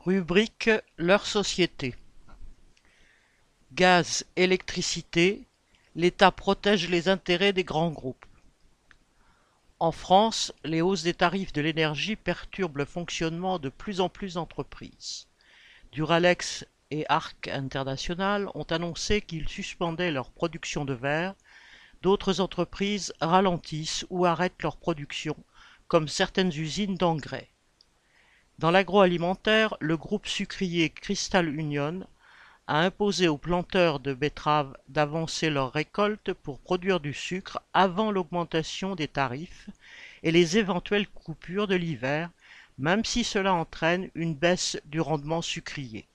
Rubrique Leur société. Gaz, électricité, l'État protège les intérêts des grands groupes. En France, les hausses des tarifs de l'énergie perturbent le fonctionnement de plus en plus d'entreprises. Duralex et Arc International ont annoncé qu'ils suspendaient leur production de verre. D'autres entreprises ralentissent ou arrêtent leur production, comme certaines usines d'engrais. Dans l'agroalimentaire, le groupe sucrier Crystal Union a imposé aux planteurs de betteraves d'avancer leur récolte pour produire du sucre avant l'augmentation des tarifs et les éventuelles coupures de l'hiver, même si cela entraîne une baisse du rendement sucrier.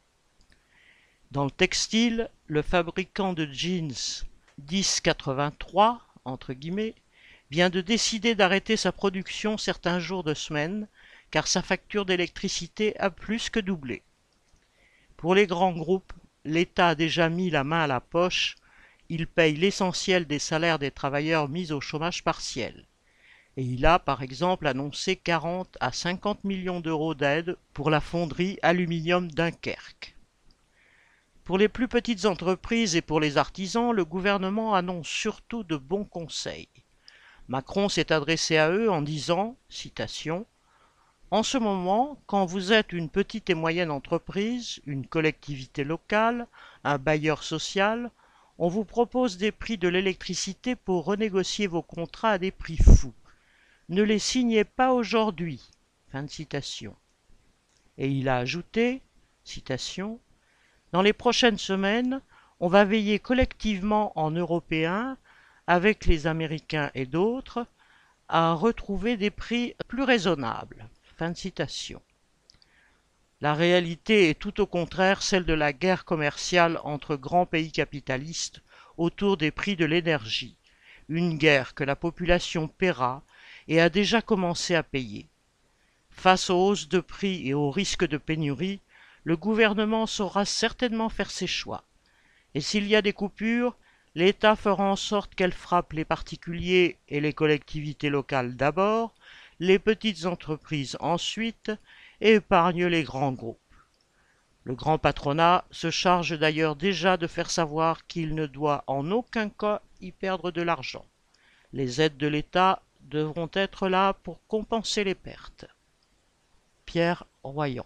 Dans le textile, le fabricant de jeans 1083 entre guillemets vient de décider d'arrêter sa production certains jours de semaine car sa facture d'électricité a plus que doublé. Pour les grands groupes, l'État a déjà mis la main à la poche, il paye l'essentiel des salaires des travailleurs mis au chômage partiel. Et il a, par exemple, annoncé 40 à 50 millions d'euros d'aide pour la fonderie Aluminium Dunkerque. Pour les plus petites entreprises et pour les artisans, le gouvernement annonce surtout de bons conseils. Macron s'est adressé à eux en disant, citation, en ce moment, quand vous êtes une petite et moyenne entreprise, une collectivité locale, un bailleur social, on vous propose des prix de l'électricité pour renégocier vos contrats à des prix fous. Ne les signez pas aujourd'hui. Et il a ajouté, citation, Dans les prochaines semaines, on va veiller collectivement en Européens, avec les Américains et d'autres, à retrouver des prix plus raisonnables. La réalité est tout au contraire celle de la guerre commerciale entre grands pays capitalistes autour des prix de l'énergie, une guerre que la population paiera et a déjà commencé à payer. Face aux hausses de prix et aux risques de pénurie, le gouvernement saura certainement faire ses choix. Et s'il y a des coupures, l'État fera en sorte qu'elles frappent les particuliers et les collectivités locales d'abord, les petites entreprises ensuite et épargne les grands groupes. Le grand patronat se charge d'ailleurs déjà de faire savoir qu'il ne doit en aucun cas y perdre de l'argent. Les aides de l'État devront être là pour compenser les pertes. Pierre Royan